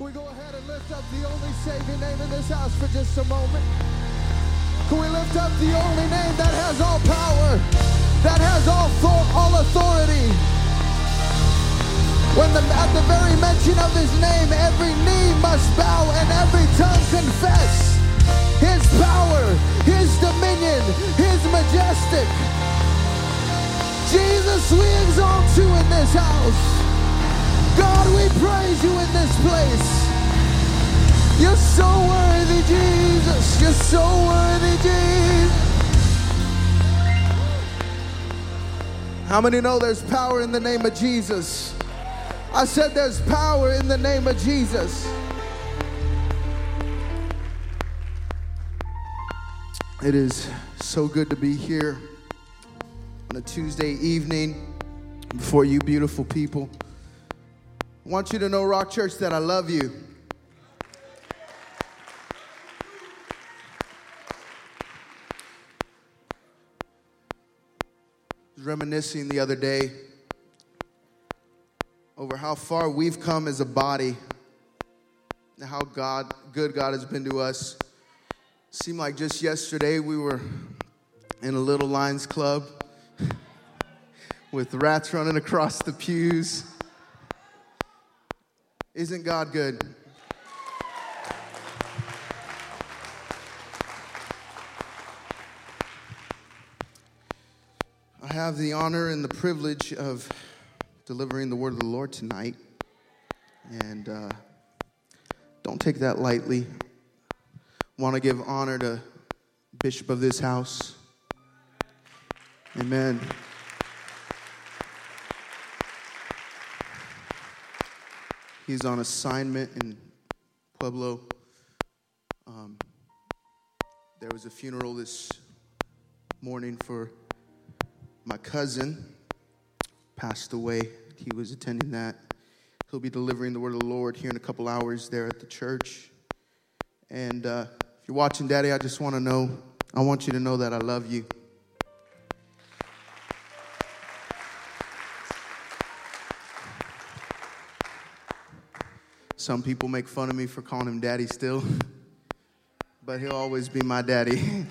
Can we go ahead and lift up the only saving name in this house for just a moment? Can we lift up the only name that has all power, that has all, all authority? When the, at the very mention of his name, every knee must bow and every tongue confess his power, his dominion, his majestic. Jesus, we exalt you in this house. God, we praise you in this place. You're so worthy, Jesus. You're so worthy, Jesus. How many know there's power in the name of Jesus? I said there's power in the name of Jesus. It is so good to be here on a Tuesday evening before you beautiful people. I want you to know, Rock Church, that I love you. reminiscing the other day over how far we've come as a body and how God, good God has been to us. Seemed like just yesterday we were in a little Lions Club with rats running across the pews. Isn't God good? I have the honor and the privilege of delivering the word of the Lord tonight. And uh, don't take that lightly. Want to give honor to Bishop of this house. Amen. He's on assignment in Pueblo. Um, there was a funeral this morning for my cousin, passed away. He was attending that. He'll be delivering the word of the Lord here in a couple hours there at the church. And uh, if you're watching, Daddy, I just want to know, I want you to know that I love you. Some people make fun of me for calling him daddy still, but he'll always be my daddy.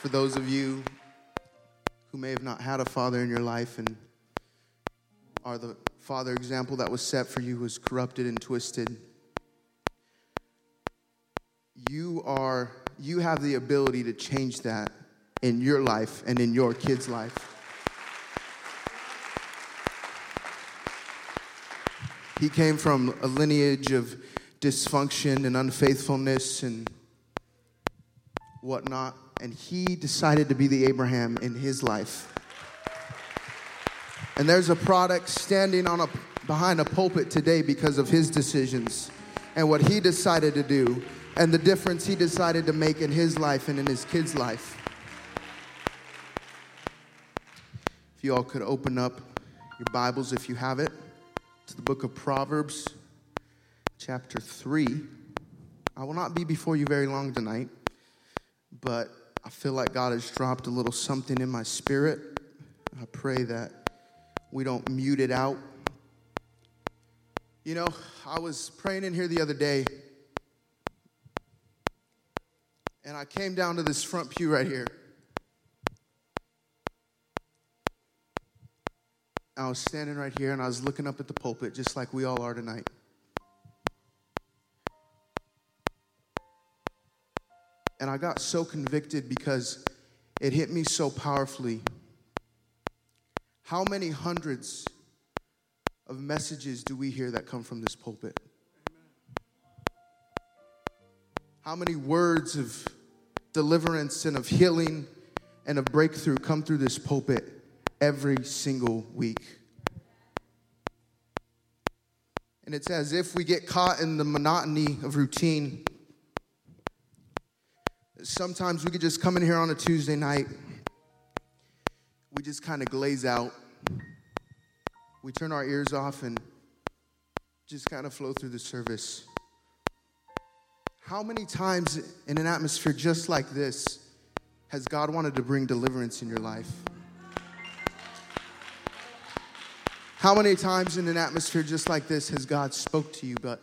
for those of you who may have not had a father in your life and are the father example that was set for you was corrupted and twisted, you are you have the ability to change that in your life and in your kids' life. He came from a lineage of dysfunction and unfaithfulness and whatnot, and he decided to be the Abraham in his life. And there's a product standing on a, behind a pulpit today because of his decisions and what he decided to do and the difference he decided to make in his life and in his kids' life. If you all could open up your Bibles if you have it to the book of Proverbs, chapter 3. I will not be before you very long tonight, but I feel like God has dropped a little something in my spirit. I pray that we don't mute it out. You know, I was praying in here the other day, and I came down to this front pew right here. I was standing right here and I was looking up at the pulpit just like we all are tonight. And I got so convicted because it hit me so powerfully. How many hundreds of messages do we hear that come from this pulpit? How many words of deliverance and of healing and of breakthrough come through this pulpit? Every single week. And it's as if we get caught in the monotony of routine. Sometimes we could just come in here on a Tuesday night, we just kind of glaze out. We turn our ears off and just kind of flow through the service. How many times in an atmosphere just like this has God wanted to bring deliverance in your life? How many times in an atmosphere just like this has God spoke to you, but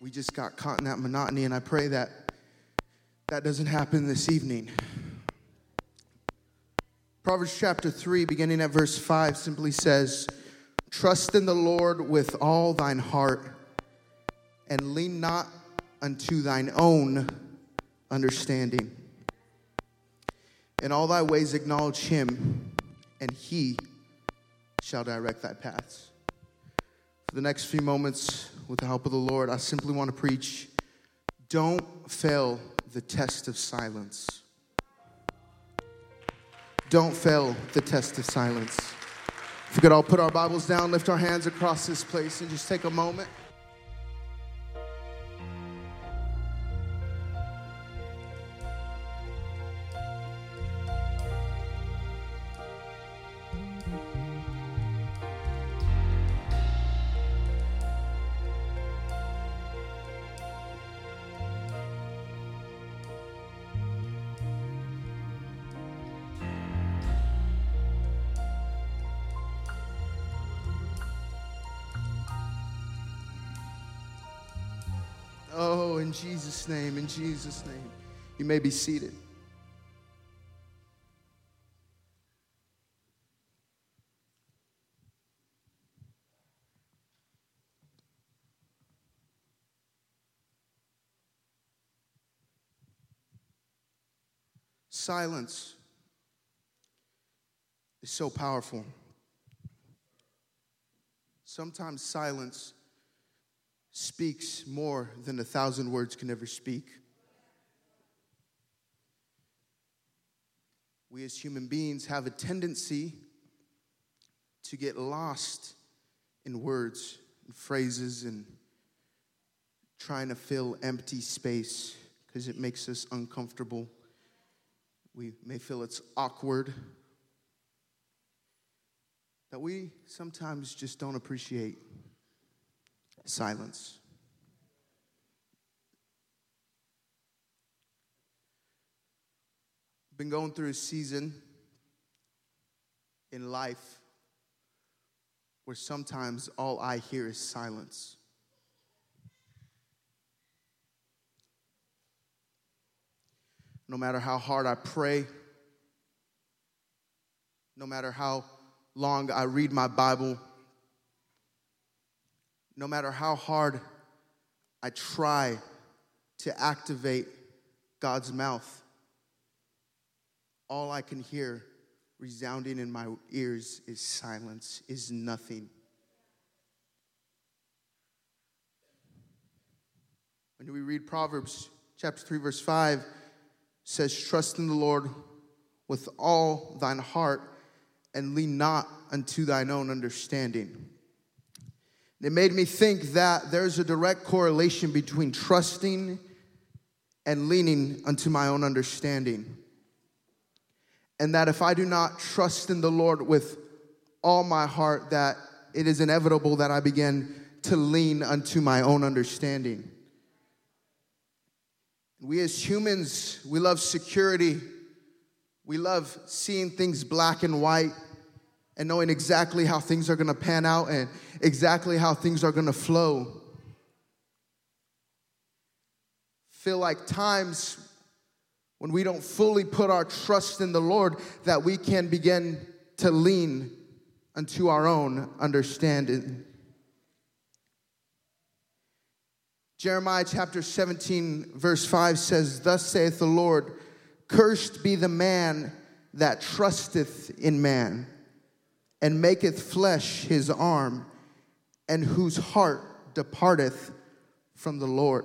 we just got caught in that monotony, and I pray that that doesn't happen this evening. Proverbs chapter 3, beginning at verse 5, simply says, Trust in the Lord with all thine heart, and lean not unto thine own understanding. In all thy ways acknowledge him, and he shall direct thy paths. For the next few moments, with the help of the Lord, I simply want to preach don't fail the test of silence. Don't fail the test of silence. If we could all put our Bibles down, lift our hands across this place, and just take a moment. Oh, in Jesus' name, in Jesus' name. You may be seated. Silence is so powerful. Sometimes silence speaks more than a thousand words can ever speak. We as human beings have a tendency to get lost in words and phrases and trying to fill empty space because it makes us uncomfortable. We may feel it's awkward. That we sometimes just don't appreciate silence. Been going through a season in life where sometimes all I hear is silence. No matter how hard I pray, no matter how long I read my Bible, no matter how hard I try to activate God's mouth, all I can hear resounding in my ears is silence, is nothing. When we read Proverbs chapter 3, verse 5, says, Trust in the Lord with all thine heart and lean not unto thine own understanding. It made me think that there's a direct correlation between trusting and leaning unto my own understanding. And that if I do not trust in the Lord with all my heart, that it is inevitable that I begin to lean unto my own understanding. We as humans, we love security. We love seeing things black and white and knowing exactly how things are going to pan out and exactly how things are going to flow. Feel like times when we don't fully put our trust in the Lord that we can begin to lean unto our own understanding. Jeremiah chapter 17, verse 5 says, Thus saith the Lord, Cursed be the man that trusteth in man and maketh flesh his arm, and whose heart departeth from the Lord.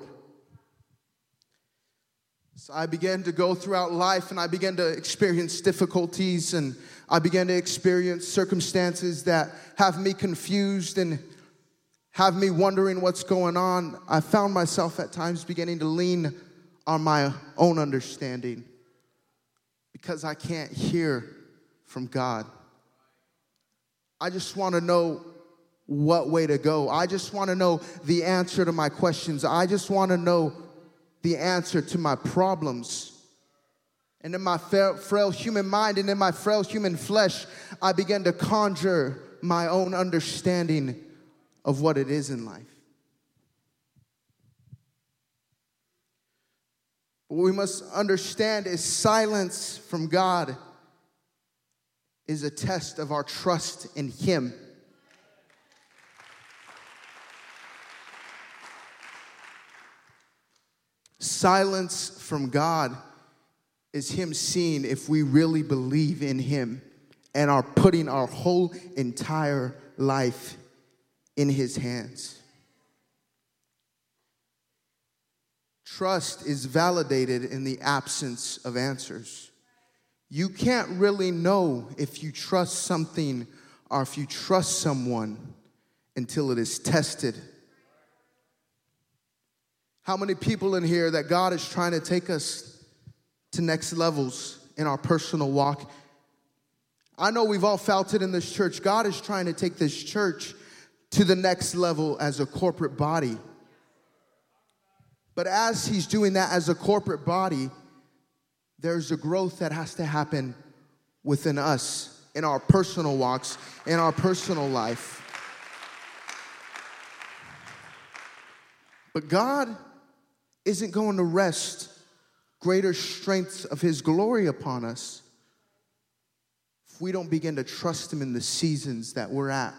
So I began to go throughout life and I began to experience difficulties and I began to experience circumstances that have me confused and have me wondering what's going on. I found myself at times beginning to lean on my own understanding because I can't hear from God. I just want to know what way to go. I just want to know the answer to my questions. I just want to know the answer to my problems. And in my frail human mind and in my frail human flesh, I began to conjure my own understanding of what it is in life. What we must understand is silence from God is a test of our trust in Him. Silence from God is Him seeing if we really believe in Him and are putting our whole entire life in His hands. Trust is validated in the absence of answers. You can't really know if you trust something or if you trust someone until it is tested. How many people in here that God is trying to take us to next levels in our personal walk? I know we've all felt it in this church. God is trying to take this church to the next level as a corporate body. But as He's doing that as a corporate body, there's a growth that has to happen within us in our personal walks, in our personal life. But God isn't going to rest greater strength of His glory upon us if we don't begin to trust Him in the seasons that we're at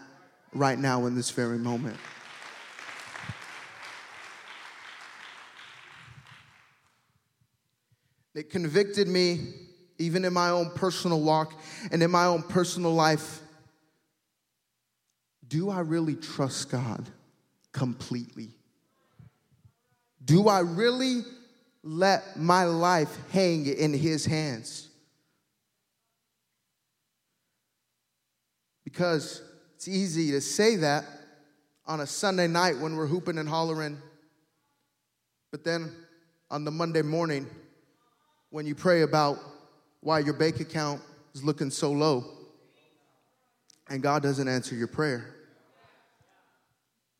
right now in this very moment. It convicted me, even in my own personal walk and in my own personal life. Do I really trust God completely? Do I really let my life hang in His hands? Because it's easy to say that on a Sunday night when we're hooping and hollering, but then on the Monday morning, when you pray about why your bank account is looking so low and God doesn't answer your prayer.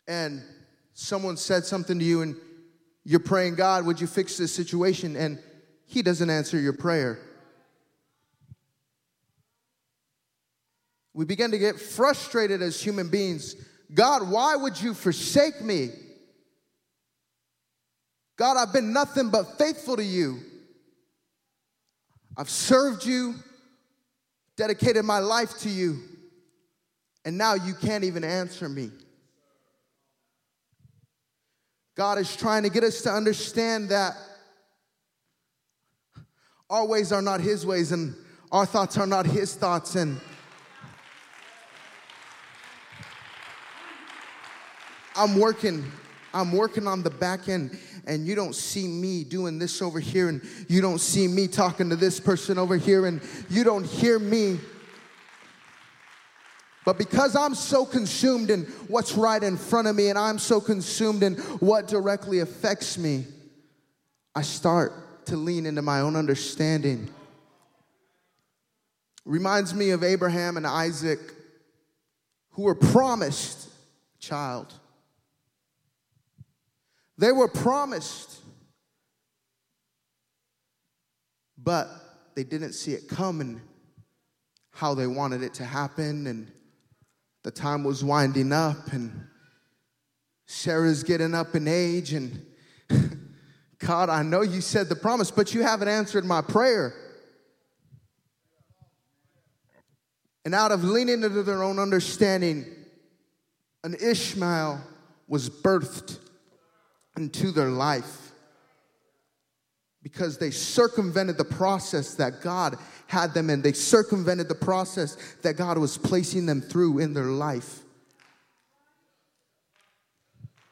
And someone said something to you and you're praying, God, would you fix this situation? And He doesn't answer your prayer. We begin to get frustrated as human beings. God, why would you forsake me? God, I've been nothing but faithful to you. I've served you, dedicated my life to you, and now you can't even answer me. God is trying to get us to understand that our ways are not His ways, and our thoughts are not His thoughts, and I'm working I'm working on the back end and you don't see me doing this over here and you don't see me talking to this person over here and you don't hear me. But because I'm so consumed in what's right in front of me and I'm so consumed in what directly affects me, I start to lean into my own understanding. Reminds me of Abraham and Isaac, who were promised child. They were promised, but they didn't see it coming how they wanted it to happen. And the time was winding up, and Sarah's getting up in age. And God, I know you said the promise, but you haven't answered my prayer. And out of leaning into their own understanding, an Ishmael was birthed into their life because they circumvented the process that God had them in. They circumvented the process that God was placing them through in their life.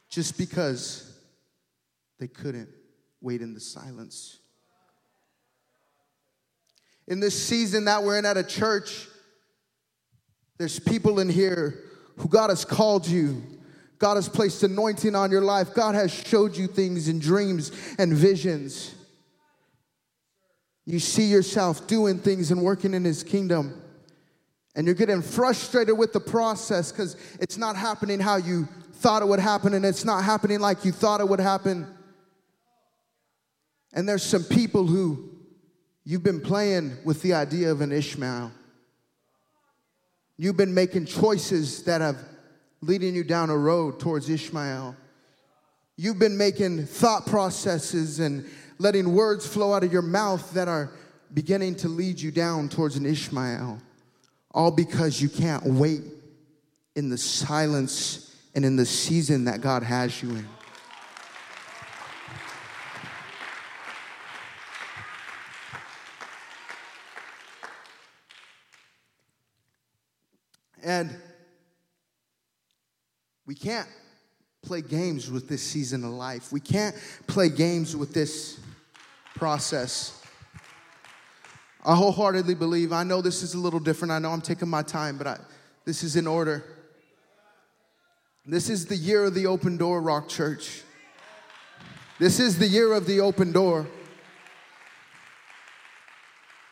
Just because they couldn't wait in the silence. In this season that we're in at a church, there's people in here who God has called you God has placed anointing on your life. God has showed you things in dreams and visions. You see yourself doing things and working in His kingdom. And you're getting frustrated with the process because it's not happening how you thought it would happen and it's not happening like you thought it would happen. And there's some people who you've been playing with the idea of an Ishmael. You've been making choices that have leading you down a road towards Ishmael. You've been making thought processes and letting words flow out of your mouth that are beginning to lead you down towards an Ishmael. All because you can't wait in the silence and in the season that God has you in. And we can't play games with this season of life. We can't play games with this process. I wholeheartedly believe, I know this is a little different. I know I'm taking my time, but I, this is in order. This is the year of the open door, Rock Church. This is the year of the open door.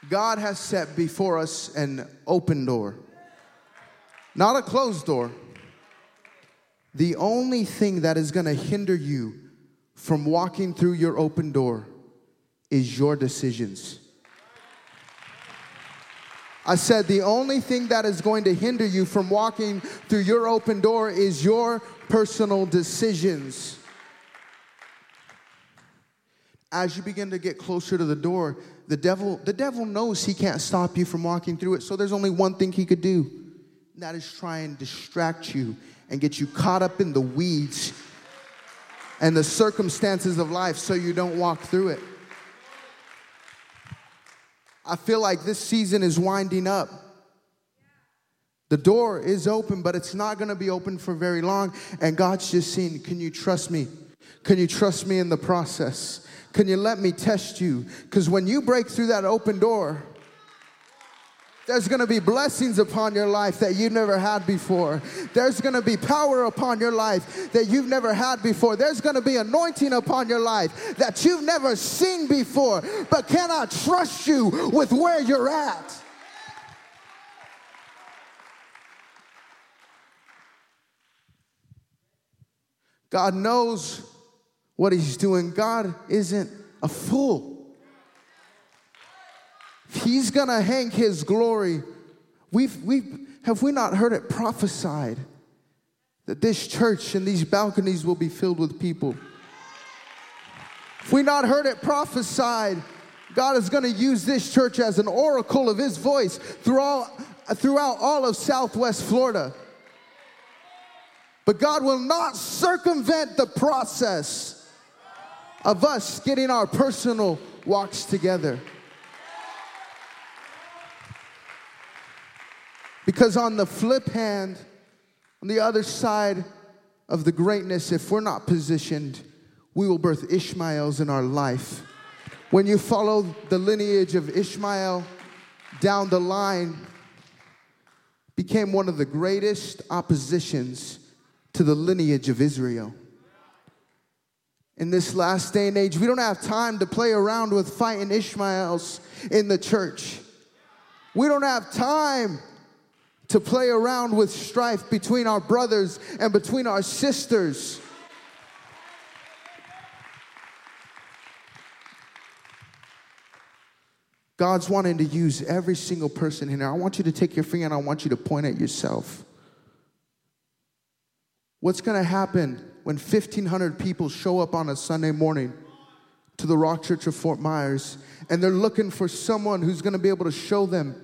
God has set before us an open door, not a closed door. The only thing that is going to hinder you from walking through your open door is your decisions. I said, the only thing that is going to hinder you from walking through your open door is your personal decisions. As you begin to get closer to the door, the devil, the devil knows he can't stop you from walking through it. So there's only one thing he could do. And that is try and distract you and get you caught up in the weeds and the circumstances of life so you don't walk through it. I feel like this season is winding up. The door is open, but it's not going to be open for very long. And God's just saying, Can you trust me? Can you trust me in the process? Can you let me test you? Because when you break through that open door, there's gonna be blessings upon your life that you've never had before. There's gonna be power upon your life that you've never had before. There's gonna be anointing upon your life that you've never seen before. But can I trust you with where you're at? God knows what He's doing. God isn't a fool. He's gonna hang his glory. We've, we've, have we not heard it prophesied that this church and these balconies will be filled with people? If we not heard it prophesied? God is gonna use this church as an oracle of his voice throughout, throughout all of Southwest Florida. But God will not circumvent the process of us getting our personal walks together. Because on the flip hand, on the other side of the greatness, if we're not positioned, we will birth Ishmaels in our life. When you follow the lineage of Ishmael down the line, became one of the greatest oppositions to the lineage of Israel. In this last day and age, we don't have time to play around with fighting Ishmaels in the church. We don't have time to play around with strife between our brothers and between our sisters. God's wanting to use every single person in here. I want you to take your finger and I want you to point at yourself. What's going to happen when 1,500 people show up on a Sunday morning to the Rock Church of Fort Myers and they're looking for someone who's going to be able to show them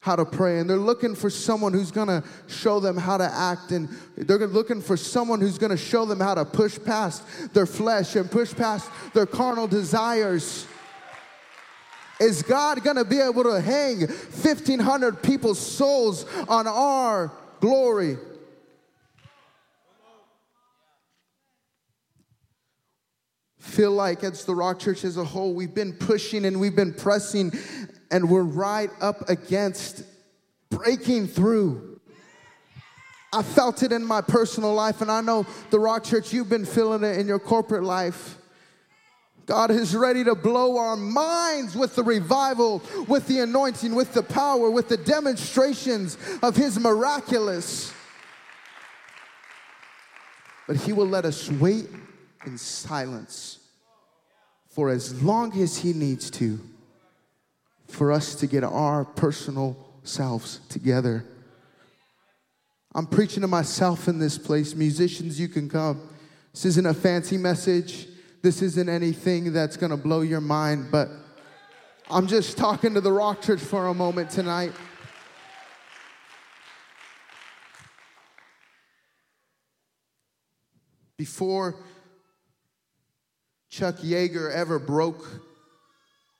how to pray. And they're looking for someone who's going to show them how to act. And they're looking for someone who's going to show them how to push past their flesh and push past their carnal desires. Is God going to be able to hang 1500 people's souls on our glory? Feel like as the rock church as a whole. We've been pushing and we've been pressing and we're right up against breaking through. I felt it in my personal life, and I know the Rock Church, you've been feeling it in your corporate life. God is ready to blow our minds with the revival, with the anointing, with the power, with the demonstrations of His miraculous. But He will let us wait in silence for as long as He needs to for us to get our personal selves together. I'm preaching to myself in this place. Musicians, you can come. This isn't a fancy message. This isn't anything that's going to blow your mind, but I'm just talking to the Rock Church for a moment tonight. Before Chuck Yeager ever broke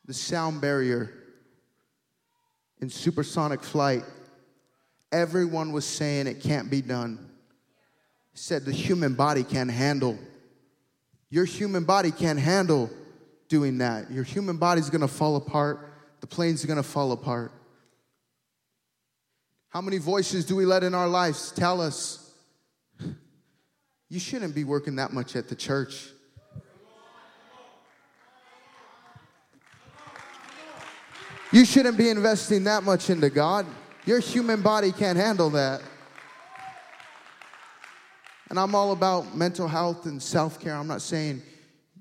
the sound barrier in supersonic flight, everyone was saying it can't be done. Said the human body can't handle. Your human body can't handle doing that. Your human body's gonna fall apart. The plane's are gonna fall apart. How many voices do we let in our lives tell us you shouldn't be working that much at the church. You shouldn't be investing that much into God. Your human body can't handle that. And I'm all about mental health and self care. I'm not saying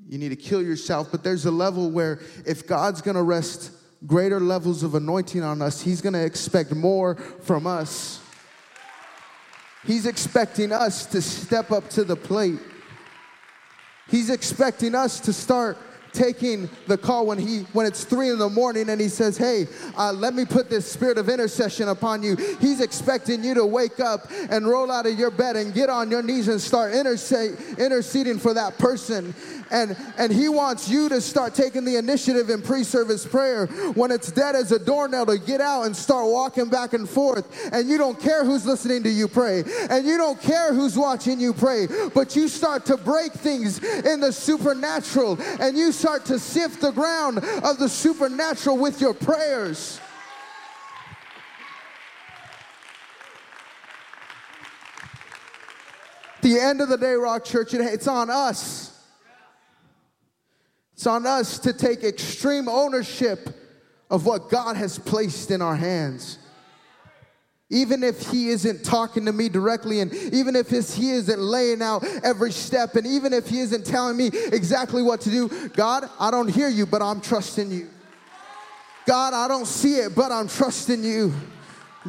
you need to kill yourself, but there's a level where if God's gonna rest greater levels of anointing on us, He's gonna expect more from us. He's expecting us to step up to the plate. He's expecting us to start taking the call when he when it's three in the morning and he says hey uh, let me put this spirit of intercession upon you he's expecting you to wake up and roll out of your bed and get on your knees and start interceding for that person and, and he wants you to start taking the initiative in pre service prayer when it's dead as a doornail to get out and start walking back and forth. And you don't care who's listening to you pray. And you don't care who's watching you pray. But you start to break things in the supernatural and you start to sift the ground of the supernatural with your prayers. the end of the day, Rock Church, it's on us it's on us to take extreme ownership of what God has placed in our hands. Even if He isn't talking to me directly, and even if He isn't laying out every step, and even if He isn't telling me exactly what to do, God, I don't hear you, but I'm trusting you. God, I don't see it, but I'm trusting you.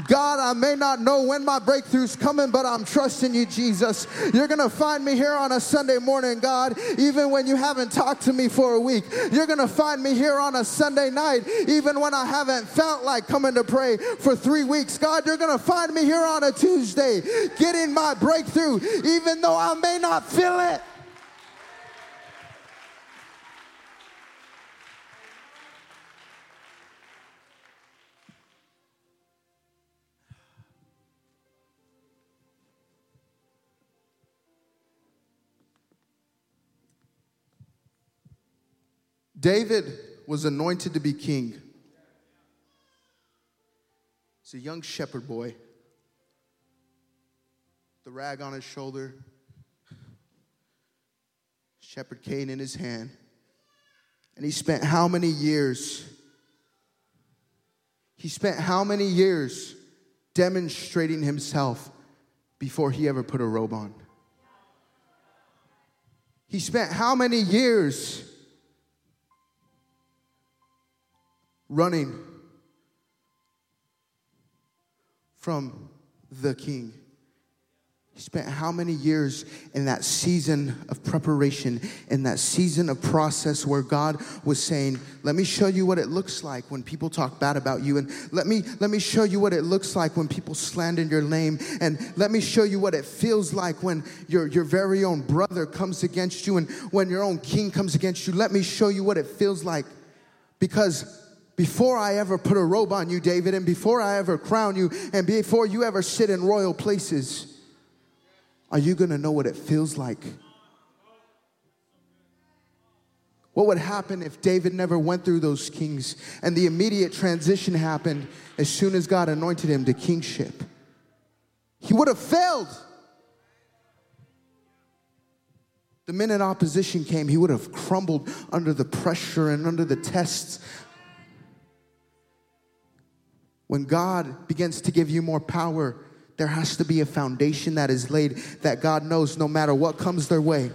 God, I may not know when my breakthrough's coming, but I'm trusting you, Jesus. You're going to find me here on a Sunday morning, God, even when you haven't talked to me for a week. You're going to find me here on a Sunday night, even when I haven't felt like coming to pray for three weeks. God, you're going to find me here on a Tuesday, getting my breakthrough, even though I may not feel it. David was anointed to be king. He's a young shepherd boy, the rag on his shoulder, shepherd cane in his hand. And he spent how many years? He spent how many years demonstrating himself before he ever put a robe on? He spent how many years running from the king. He spent how many years in that season of preparation, in that season of process where God was saying, Let me show you what it looks like when people talk bad about you. And let me, let me show you what it looks like when people slander your name. And let me show you what it feels like when your, your very own brother comes against you and when your own king comes against you. Let me show you what it feels like. Because before I ever put a robe on you, David, and before I ever crown you, and before you ever sit in royal places, are you going to know what it feels like? What would happen if David never went through those kings and the immediate transition happened as soon as God anointed him to kingship? He would have failed. The minute opposition came, he would have crumbled under the pressure and under the tests when God begins to give you more power, there has to be a foundation that is laid that God knows no matter what comes their way.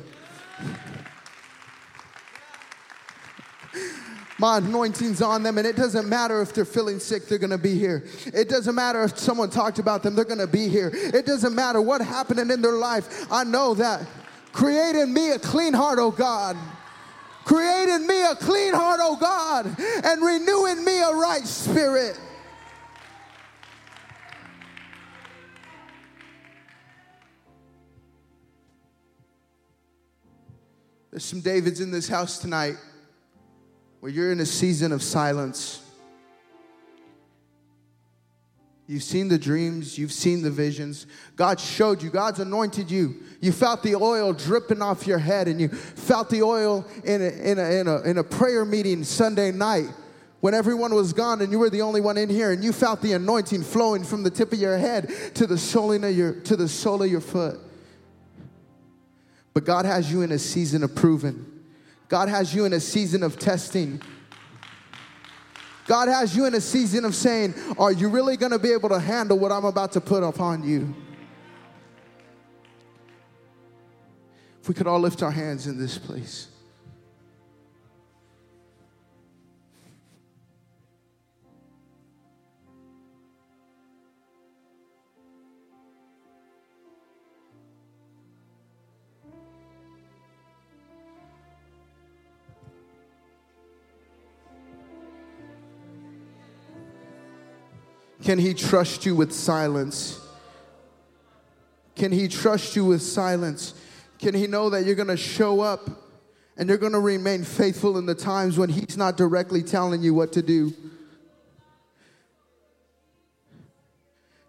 My anointing's on them, and it doesn't matter if they're feeling sick, they're gonna be here. It doesn't matter if someone talked about them, they're gonna be here. It doesn't matter what happened in their life. I know that. Create in me a clean heart, oh God. Create in me a clean heart, oh God, and renew in me a right spirit. There's some Davids in this house tonight where you're in a season of silence. You've seen the dreams, you've seen the visions. God showed you, God's anointed you. You felt the oil dripping off your head, and you felt the oil in a, in a, in a, in a prayer meeting Sunday night when everyone was gone and you were the only one in here, and you felt the anointing flowing from the tip of your head to the sole of your, to the sole of your foot. But God has you in a season of proving. God has you in a season of testing. God has you in a season of saying, Are you really going to be able to handle what I'm about to put upon you? If we could all lift our hands in this place. Can He trust you with silence? Can He trust you with silence? Can He know that you're gonna show up and you're gonna remain faithful in the times when He's not directly telling you what to do?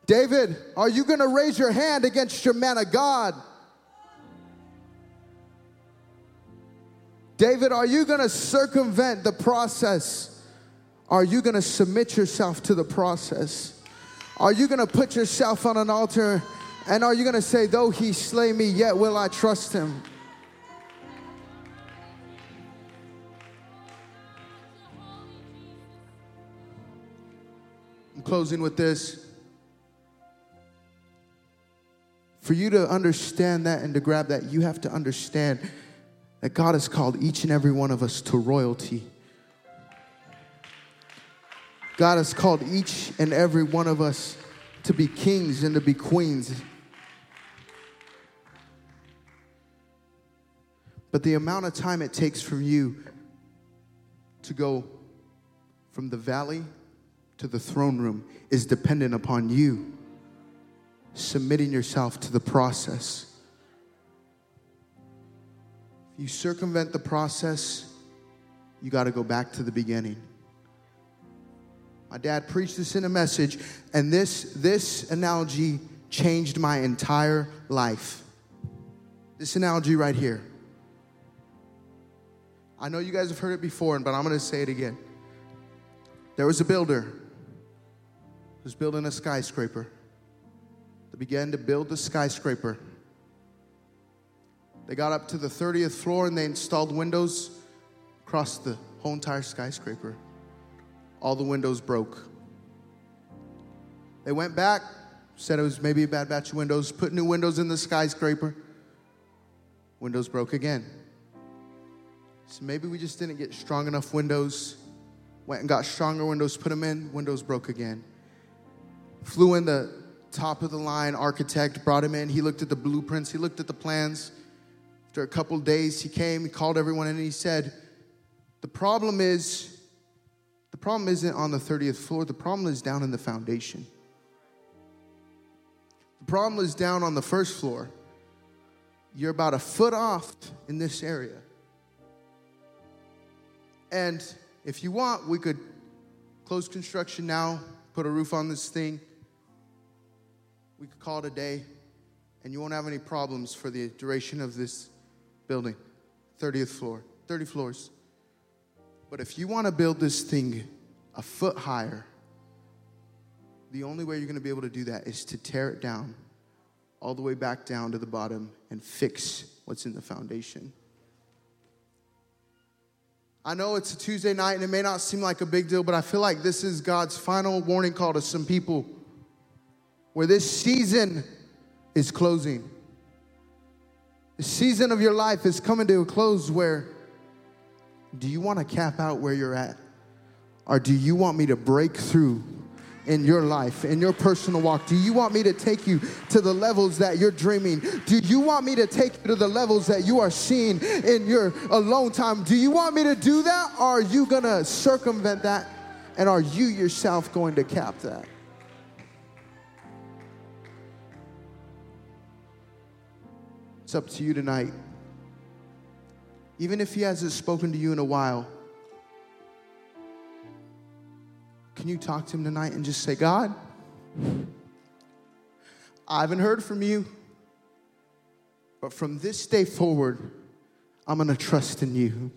David, are you gonna raise your hand against your man of God? David, are you gonna circumvent the process? Are you going to submit yourself to the process? Are you going to put yourself on an altar and are you going to say, Though he slay me, yet will I trust him? I'm closing with this. For you to understand that and to grab that, you have to understand that God has called each and every one of us to royalty. God has called each and every one of us to be kings and to be queens. But the amount of time it takes from you to go from the valley to the throne room is dependent upon you submitting yourself to the process. If you circumvent the process, you got to go back to the beginning. My dad preached this in a message, and this, this analogy changed my entire life. This analogy right here. I know you guys have heard it before, but I'm going to say it again. There was a builder who was building a skyscraper. They began to build the skyscraper. They got up to the 30th floor and they installed windows across the whole entire skyscraper all the windows broke. They went back, said it was maybe a bad batch of windows, put new windows in the skyscraper. Windows broke again. So maybe we just didn't get strong enough windows. Went and got stronger windows, put them in, windows broke again. Flew in the top of the line architect, brought him in. He looked at the blueprints, he looked at the plans. After a couple days, he came, he called everyone in, and he said, The problem is the problem isn't on the 30th floor, the problem is down in the foundation. The problem is down on the first floor. You're about a foot off in this area. And if you want, we could close construction now, put a roof on this thing. We could call it a day, and you won't have any problems for the duration of this building. 30th floor, 30 floors. But if you want to build this thing a foot higher, the only way you're going to be able to do that is to tear it down all the way back down to the bottom and fix what's in the foundation. I know it's a Tuesday night and it may not seem like a big deal, but I feel like this is God's final warning call to some people where this season is closing. The season of your life is coming to a close where Do you want to cap out where you're at? Or do you want me to break through in your life, in your personal walk? Do you want me to take you to the levels that you're dreaming? Do you want me to take you to the levels that you are seeing in your alone time? Do you want me to do that? Or are you going to circumvent that? And are you yourself going to cap that? It's up to you tonight. Even if he hasn't spoken to you in a while, can you talk to him tonight and just say, God, I haven't heard from you, but from this day forward, I'm gonna trust in you.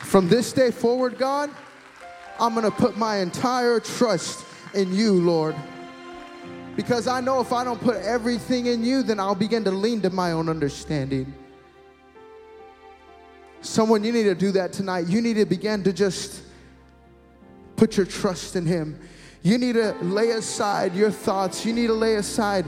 From this day forward, God, I'm gonna put my entire trust in you, Lord. Because I know if I don't put everything in you, then I'll begin to lean to my own understanding. Someone, you need to do that tonight. You need to begin to just put your trust in Him. You need to lay aside your thoughts. You need to lay aside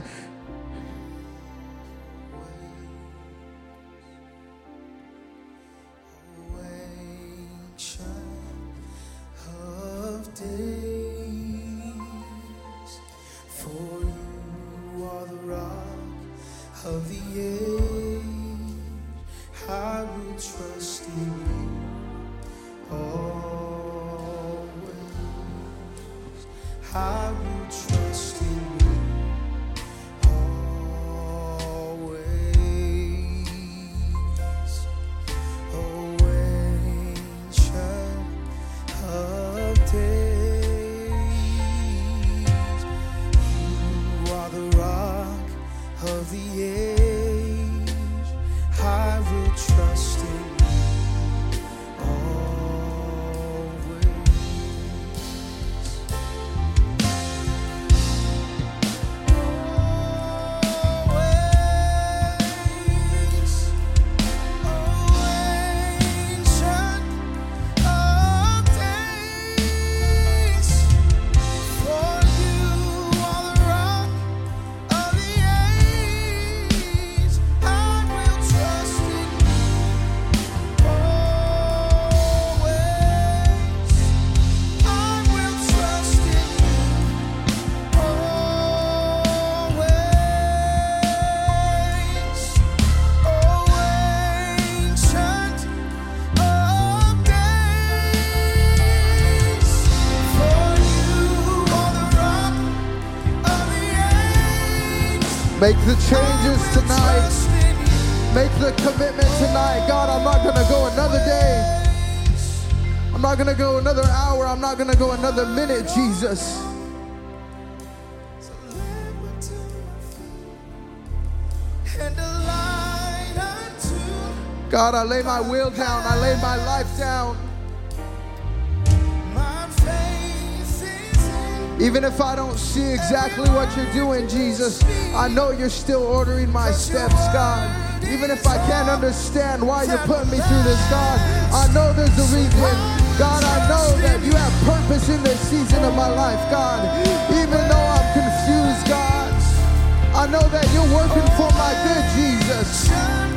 Make the changes tonight. Make the commitment tonight. God, I'm not gonna go another day. I'm not gonna go another hour. I'm not gonna go another minute, Jesus. God, I lay my will down. I lay my life down. Even if I don't see exactly what you're doing, Jesus, I know you're still ordering my steps, God. Even if I can't understand why you're putting me through this, God, I know there's a reason. God, I know that you have purpose in this season of my life, God. Even though I'm confused, God, I know that you're working for my good, Jesus.